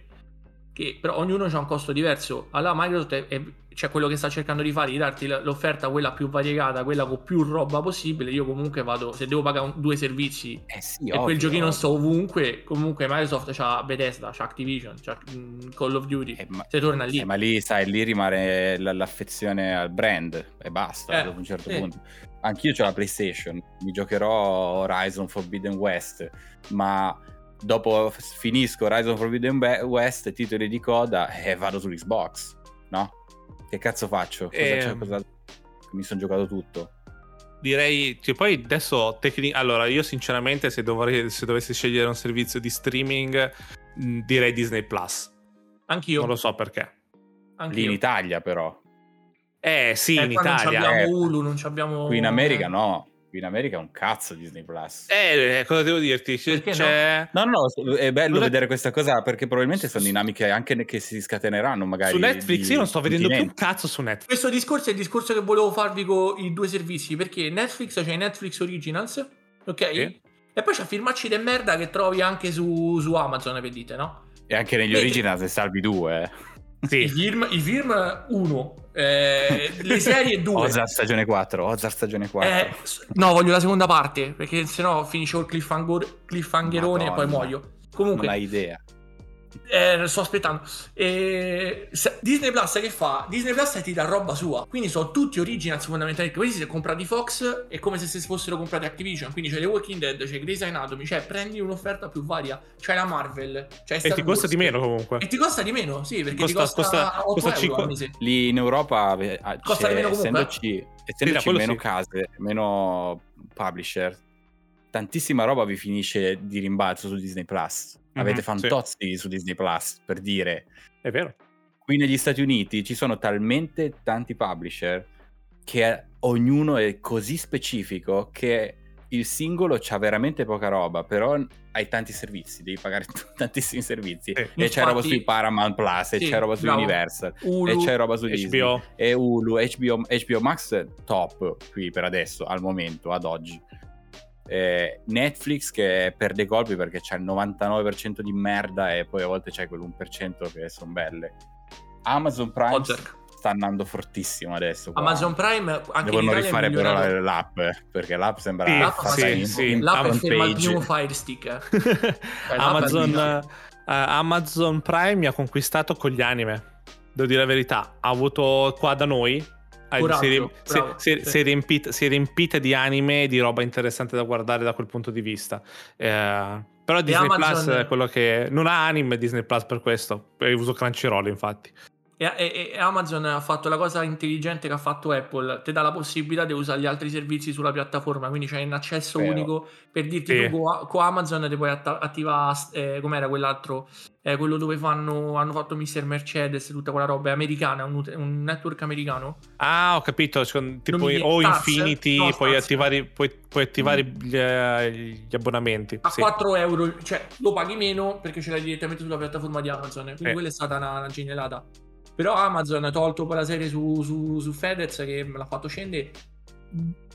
che però ognuno ha un costo diverso. Allora, Microsoft è, è- cioè, quello che sta cercando di fare, di darti l'offerta quella più variegata, quella con più roba possibile. Io, comunque, vado se devo pagare un- due servizi Eh sì, e quel giochino sta ovunque. Comunque, Microsoft c'ha Bethesda, c'ha Activision, c'ha mm, Call of Duty. Eh, ma, Se torna lì, eh, ma lì, sai, lì rimane l'affezione al brand e basta Eh, dopo un certo sì. punto. Anch'io ho la PlayStation, mi giocherò Horizon Forbidden West, ma dopo finisco Horizon Forbidden West, titoli di coda e vado sull'Xbox, no? Che cazzo faccio? Cosa c'è? Ehm. Cosa- Mi sono giocato tutto. Direi, cioè, poi adesso, tecni- allora io sinceramente se, dovrei- se dovessi scegliere un servizio di streaming mh, direi Disney Plus. anch'io. Non lo so perché. anch'io. Lì in Italia però, Eh sì, Eh, in Italia. Non eh. abbiamo Hulu, non abbiamo... qui in America no. Qui in America è un cazzo Disney Plus. Eh, eh, cosa devo dirti? No? c'è- No, no, no, è bello Su Net- vedere questa cosa perché probabilmente sono dinamiche anche che si scateneranno magari. su Netflix di io non sto vedendo più un cazzo su Netflix. Questo discorso è il discorso che volevo farvi con i due servizi, perché Netflix c'è Netflix Originals, ok? Sì. E poi c'è filmacci de merda che trovi anche su, su Amazon, per dite, no? E anche negli Vedi- original se salvi due. eh. I Sì. film, i film 1, le serie 2. Ozark stagione 4, Ozark stagione 4. Eh, no, voglio la seconda parte, perché sennò finisce col cliffhanger, cliffhangerone e poi Madonna. muoio. non Comunque, hai idea. Eh, sto aspettando. E se- Disney Plus che fa? Disney Plus ti dà roba sua. Quindi sono tutti originals fondamentalmente. Questi si sono comprati Fox è come se si fossero comprati Activision. Quindi c'è The Walking Dead, c'è Grey's Anatomy, cioè prendi un'offerta più varia. C'è la Marvel, c'è E Star ti costa Wars. di meno comunque. E ti costa di meno, sì, perché ti Costa- costa, costa- 8 costa euro cinque-. Lì in Europa eh, ah, Costa di meno comunque, essendoci, essendoci quello meno sì. case, meno publisher, tantissima roba vi finisce di rimbalzo su Disney Plus. Avete Mhm, fantozzi su Disney Plus, per dire. È vero. Qui negli Stati Uniti ci sono talmente tanti publisher che ognuno è così specifico che il singolo c'ha veramente poca roba, però hai tanti servizi, devi pagare tantissimi servizi. Sì. E c'è roba su Paramount Plus, e Sì, c'è roba su bravo. Universal, Hulu, e c'è roba su Disney HBO. e Hulu, HBO, HBO Max top qui per adesso, al momento, ad oggi. Eh, Netflix che perde colpi perché c'è il 99% di merda e poi a volte c'è quell'1% che sono belle. Amazon Prime Ozark. sta andando fortissimo adesso. qua. Amazon Prime anche Devono rifare però l'app perché l'app sembra Sì, L'app sì, in- sì. in L'app è ferma page. primo Fire Stick. eh. Amazon, eh, Amazon Prime mi ha conquistato con gli anime. Devo dire la verità. Ha avuto qua da noi. Coraggio, si, è ri- si- bravo, si è- sì. si è riempita, si è riempita di anime e di roba interessante da guardare da quel punto di vista. Eh, però Disney Amazon- Plus è quello che. Non ha anime Disney Plus per questo. E uso Crunchyroll, infatti. E, e- e Amazon ha fatto la cosa intelligente che ha fatto Apple, ti dà la possibilità di usare gli altri servizi sulla piattaforma, quindi c'è un accesso Vero. unico per dirti Sì. tu con, con Amazon ti puoi atta- attivare, eh, com'era quell'altro, eh, quello dove fanno, hanno fatto Mr. Mercedes, tutta quella roba, è americana, un, un network americano. Ah, ho capito. tipo o? Infinity, No, puoi, attivare, puoi, puoi attivare Mm. gli, eh, gli abbonamenti. A sì. 4 euro, cioè lo paghi meno perché ce l'hai direttamente sulla piattaforma di Amazon. Quindi Eh. quella è stata una, una genialata. Però Amazon ha tolto poi la serie su, su, su Fedez che me l'ha fatto scendere.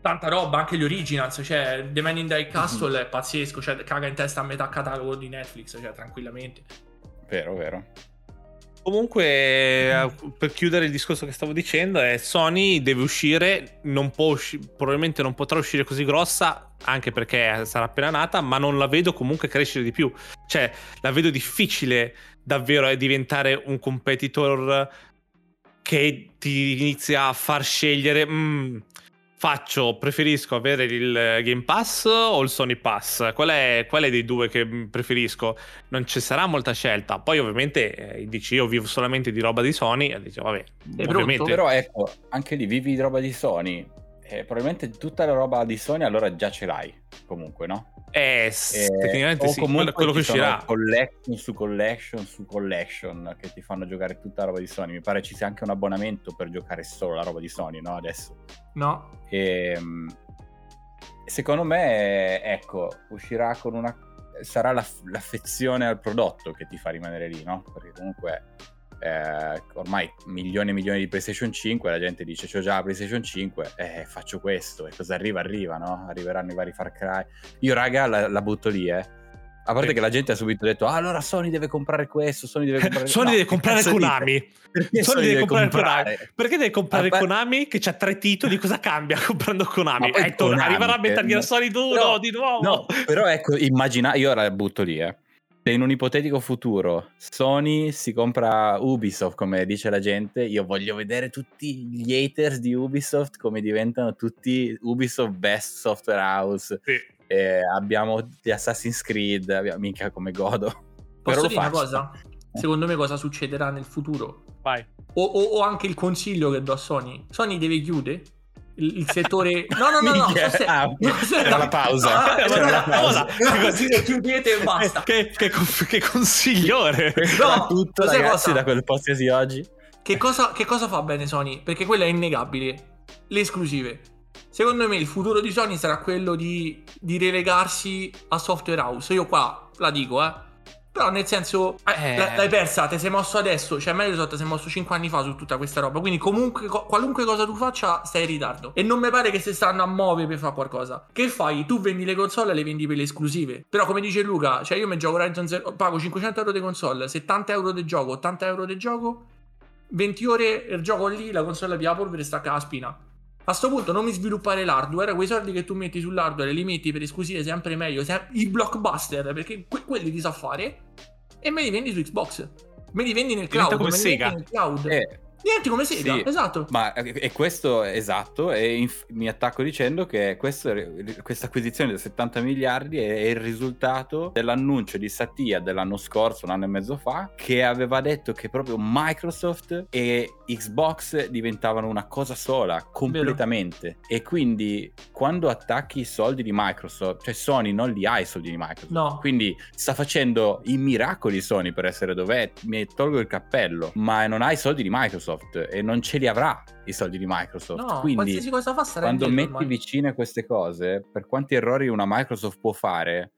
Tanta roba, anche gli originals, cioè The Man in the Castle è pazzesco, cioè caga in testa a metà catalogo di Netflix, cioè tranquillamente. Vero, vero. Comunque, eh, per chiudere il discorso che stavo dicendo, è Sony deve uscire, non può usci- probabilmente non potrà uscire così grossa, anche perché sarà appena nata, ma non la vedo comunque crescere di più. Cioè, la vedo difficile davvero a diventare un competitor che ti inizia a far scegliere. "Mm, faccio, preferisco avere il Game Pass o il Sony Pass? Qual è, qual è dei due che mm, preferisco? non ci sarà molta scelta. Poi, ovviamente, eh, dici io vivo solamente di roba di Sony. E dici, vabbè, È ovviamente. pronto? Però ecco, anche lì vivi di roba di Sony. eh, probabilmente tutta la roba di Sony allora già ce l'hai. Comunque, no? Eh, Eh, tecnicamente sì, comunque quello, quello che uscirà. collection su collection su collection che ti fanno giocare tutta la roba di Sony. Mi pare ci sia anche un abbonamento per giocare solo la roba di Sony, no? Adesso. No? E, secondo me, ecco, uscirà con una. Sarà la- l'affezione al prodotto che ti fa rimanere lì, no? Perché comunque. Eh, ormai milioni e milioni di PlayStation 5, la gente dice c'ho già la PlayStation 5, eh, faccio questo e cosa arriva? Arriva, no? Arriveranno i vari Far Cry. Io, raga, la, la butto lì, eh. A parte Sì. che la gente ha subito detto, ah, allora Sony deve comprare questo, Sony deve comprare Sony No, deve comprare? Konami. Perché Sony deve comprare Konami. Perché deve comprare Ah, Konami che ha tre titoli? Cosa cambia comprando Konami? Eh, Konami, arriverà Metal Gear eh, Solid 1 però- di nuovo. No, però ecco, immagina, io la butto lì, eh. Se in un ipotetico futuro Sony si compra Ubisoft, come dice la gente, io voglio vedere tutti gli haters di Ubisoft come diventano tutti Ubisoft Best Software House. Sì. Eh, abbiamo gli Assassin's Creed, abbiamo, minchia come godo. Però Posso lo dire una cosa? Secondo me cosa succederà nel futuro? Vai. O, o- o anche il consiglio che do a Sony. Sony deve chiudere il, settore... No, no, no, no. Minchia, sto se- ah, era la pausa. Ah, Era la pausa. sì, chiudete e basta. Che, che, che- consigliore. No, tutto ragazzi cosa? da quel post di oggi. Che cosa, che cosa fa bene Sony? Perché quello è innegabile. Le esclusive. Secondo me il futuro di Sony sarà quello di, di relegarsi a software house. Io qua la dico, eh. Però nel senso, eh, Eh. l'hai persa, ti sei mosso adesso, cioè Microsoft si è mosso 5 anni fa su tutta questa roba, quindi comunque co- qualunque cosa tu faccia stai in ritardo. E non mi pare che si stanno a muovere per fare qualcosa. Che fai? Tu vendi le console e le vendi per le esclusive. Però come dice Luca, cioè io mi gioco Horizon Zero, pago 500 euro di console, 70 euro di gioco, 80 euro di gioco, 20 ore il gioco lì, la console via polvere stacca la spina. A sto punto non mi sviluppare l'hardware, quei soldi che tu metti sull'hardware li metti per esclusive sempre meglio, se- i blockbuster, perché que- quelli ti sa fare, e me li vendi su Xbox. Me li vendi nel cloud. come me li Sega. vendi nel cloud. Eh, Niente come Sega, Sì. esatto. Ma eh, e questo esatto, e inf- mi attacco dicendo che questa acquisizione da 70 miliardi è, è il risultato dell'annuncio di Satya dell'anno scorso, un anno e mezzo fa, che aveva detto che proprio Microsoft e Xbox diventavano una cosa sola, completamente. E quindi quando attacchi i soldi di Microsoft, cioè Sony non li ha i soldi di Microsoft. No. Quindi sta facendo i miracoli Sony per essere dov'è, mi tolgo il cappello, ma non ha i soldi di Microsoft e non ce li avrà i soldi di Microsoft. No, Quindi quando metti ormai. vicine queste cose, per quanti errori una Microsoft può fare,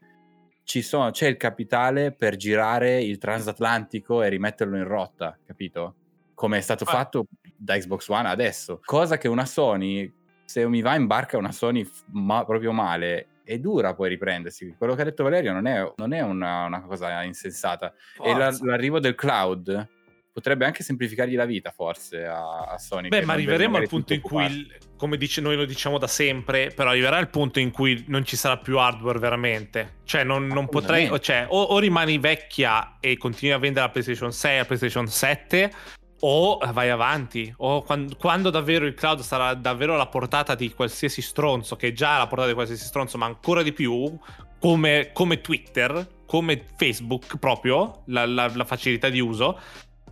ci sono- c'è il capitale per girare il transatlantico e rimetterlo in rotta, capito? Come è stato Ah. fatto da Xbox One adesso. Cosa che una Sony, se mi va in barca una Sony ma- proprio male, è dura poi riprendersi. Quello che ha detto Valerio non è, non è una, una cosa insensata. E la- Forza. l'arrivo del cloud potrebbe anche semplificargli la vita, forse, a, a Sony. Beh, ma arriveremo al punto in cui, come dice, noi lo diciamo da sempre, però arriverà il punto in cui non ci sarà più hardware veramente. Cioè, non, non potrai. o- Cioè, o, o rimani vecchia e continui a vendere la PlayStation 6 e la PlayStation 7, o vai avanti. O quan- quando, davvero il cloud sarà davvero alla portata di qualsiasi stronzo, che è già alla portata di qualsiasi stronzo, ma ancora di più, come, come Twitter, come Facebook proprio, la, la- la facilità di uso,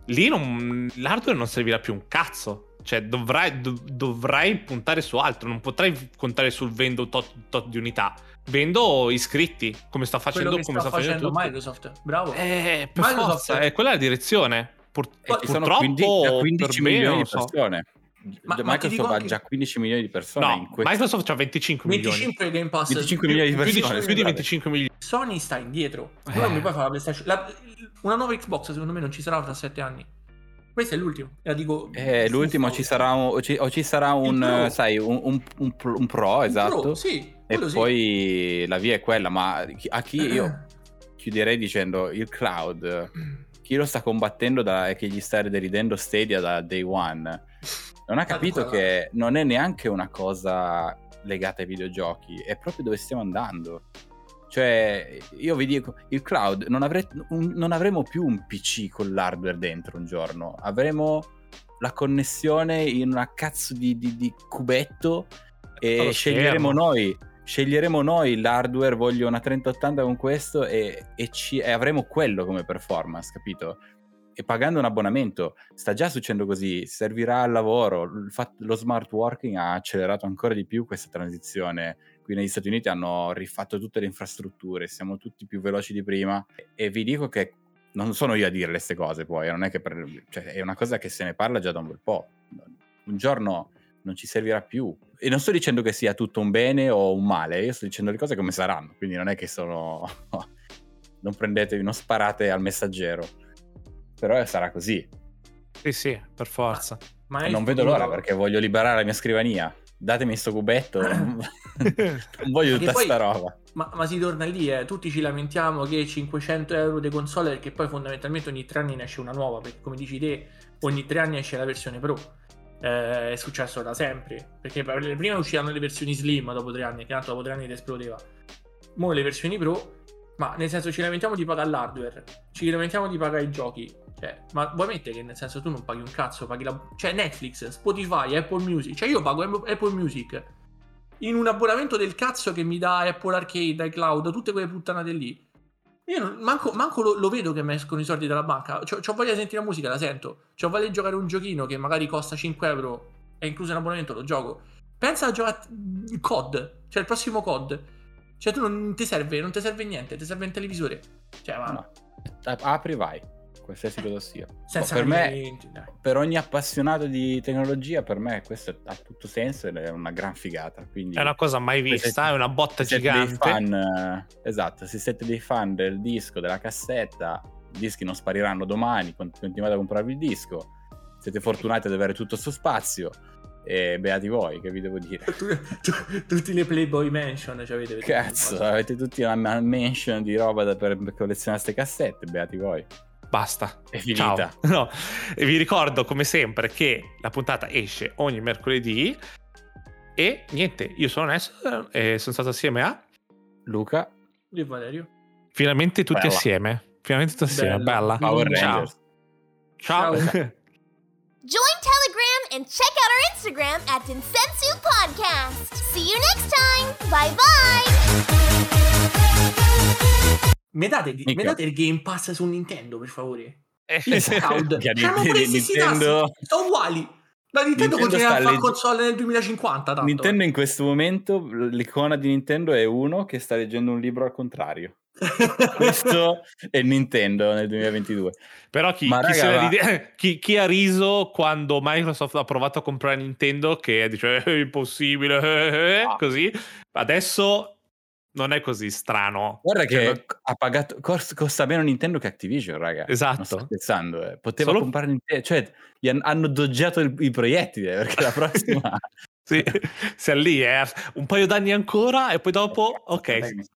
lì non- l'hardware non servirà più un cazzo. Cioè, dovrai, dov- dovrai puntare su altro. Non potrai contare sul vendo tot, tot di unità. Vendo iscritti, come sta facendo, come sta sta facendo tutti. Microsoft. Bravo. Eh, per Microsoft- forza, è quella la direzione. Pur- E sono purtroppo, 15, per 15 me, milioni non di lo so. persone. Ma- ma Microsoft dico ha già 15 milioni di persone in No, questo. Microsoft ha 25 milioni. 25 Game Pass. 25 più- milioni di Più di, persone, più di scusate. 25 milioni. Sony sta indietro. Eh. non mi puoi fare la PlayStation. la- una nuova Xbox, secondo me, non ci sarà fra 7 anni. Questo è l'ultimo. La dico. Eh, l'ultimo ci sarà un, o ci, o ci sarà un, Pro. sai, un, un- un pro, un pro, esatto. Pro, sì, e sì. poi la via è quella, ma a chi io chiuderei dicendo il cloud, chi lo sta combattendo da, e che gli sta deridendo Stadia da day one, non ha capito che non è neanche una cosa legata ai videogiochi, è proprio dove stiamo andando. Cioè, io vi dico, il cloud, non, avre- un- non avremo più un PC con l'hardware dentro un giorno, avremo la connessione in una cazzo di, di- di cubetto e sceglieremo noi, sceglieremo noi l'hardware, voglio una 3080 con questo e, e ci- e avremo quello come performance, capito? E pagando un abbonamento, sta già succedendo così, servirà al lavoro, lo smart working ha accelerato ancora di più questa transizione qui negli Stati Uniti hanno rifatto tutte le infrastrutture, siamo tutti più veloci di prima e vi dico che non sono io a dire queste cose poi, non è che per- cioè, è una cosa che se ne parla già da un bel po'. Un giorno non ci servirà più. E non sto dicendo che sia tutto un bene o un male, io sto dicendo le cose come saranno, quindi non è che sono... non prendetevi, non sparate al messaggero. Però sarà così. Sì, sì, per forza. Ma non vedo l'ora perché voglio liberare la mia scrivania. Datemi sto cubetto, non voglio tutta poi- sta roba. Ma, ma si torna lì, eh. tutti ci lamentiamo che 500 euro di console perché poi fondamentalmente ogni tre anni ne esce una nuova, perché come dici te, ogni tre anni esce la versione Pro. Eh, è successo da sempre, perché per- prima uscivano le versioni Slim dopo tre anni, che tanto dopo tre anni ti esplodeva. Ora le versioni Pro, ma nel senso ci lamentiamo di pagare l'hardware, ci lamentiamo di pagare i giochi. Cioè, ma vuoi mettere che nel senso tu non paghi un cazzo, paghi la... Cioè Netflix, Spotify, Apple Music, cioè io pago Apple Music in un abbonamento del cazzo che mi dà Apple Arcade, iCloud, tutte quelle puttanate lì. Io non- manco, manco lo, lo vedo che mi escono i soldi dalla banca. C'ho, c'ho voglia di sentire la musica, la sento. C'ho voglia di giocare un giochino che magari costa 5 euro, è incluso in abbonamento, lo gioco. Pensa a giocare il COD, cioè il prossimo COD. Cioè tu non ti serve, non ti serve niente, ti serve un televisore. Cioè, ma... No. Apri vai. qualsiasi cosa sia. Senza Boh, per me, per ogni appassionato di tecnologia, per me questo ha tutto senso ed è una gran figata. Quindi, È una cosa mai vista, siete- è una botta gigante. fan, eh, esatto, se siete dei fan del disco, della cassetta, i dischi non spariranno domani, con- continuate a comprarvi il disco. Siete fortunati ad avere tutto sto spazio. E beati voi, che vi devo dire. Tu- tu- tutti le Playboy Mansion ci avete Cazzo, avete tutti una man- mansion di roba da- per collezionare queste cassette, beati voi. Basta. È finita. Ciao. No. E vi ricordo come sempre che la puntata esce ogni mercoledì. E niente, io sono Ness e sono stato assieme a Luca, e Valerio. finalmente tutti Bella. assieme. Finalmente tutti assieme, Bella. bella. Power Ciao. Rangers. Ciao. Ciao. And check out our Instagram at Densensu Podcast. See you next time. Bye bye. Mi date, mi Mica. date il Game Pass su Nintendo, per favore? Eh, Il cloud. Che Siamo Nintendo- presi sono uguali. La Nintendo, Nintendo continua a fare legge- console nel 2050. Tanto. Nintendo in questo momento, l'icona di Nintendo è uno che sta leggendo un libro al contrario. Questo è Nintendo nel 2022. Però chi, chi raga, ride- chi- chi ha riso quando Microsoft ha provato a comprare Nintendo che dice "Eh, è impossibile, eh, eh", Ah. così. Adesso non è così strano. Guarda Cioè, che non- ha pagato, cos- costa meno Nintendo che Activision, raga. Esatto. Non sto scherzando, eh. Poteva Solo- comprare Nintendo, cioè gli han- hanno doggiato il- i proiettili perché la prossima... Sì, sei lì, eh. un paio d'anni ancora e poi dopo, ok,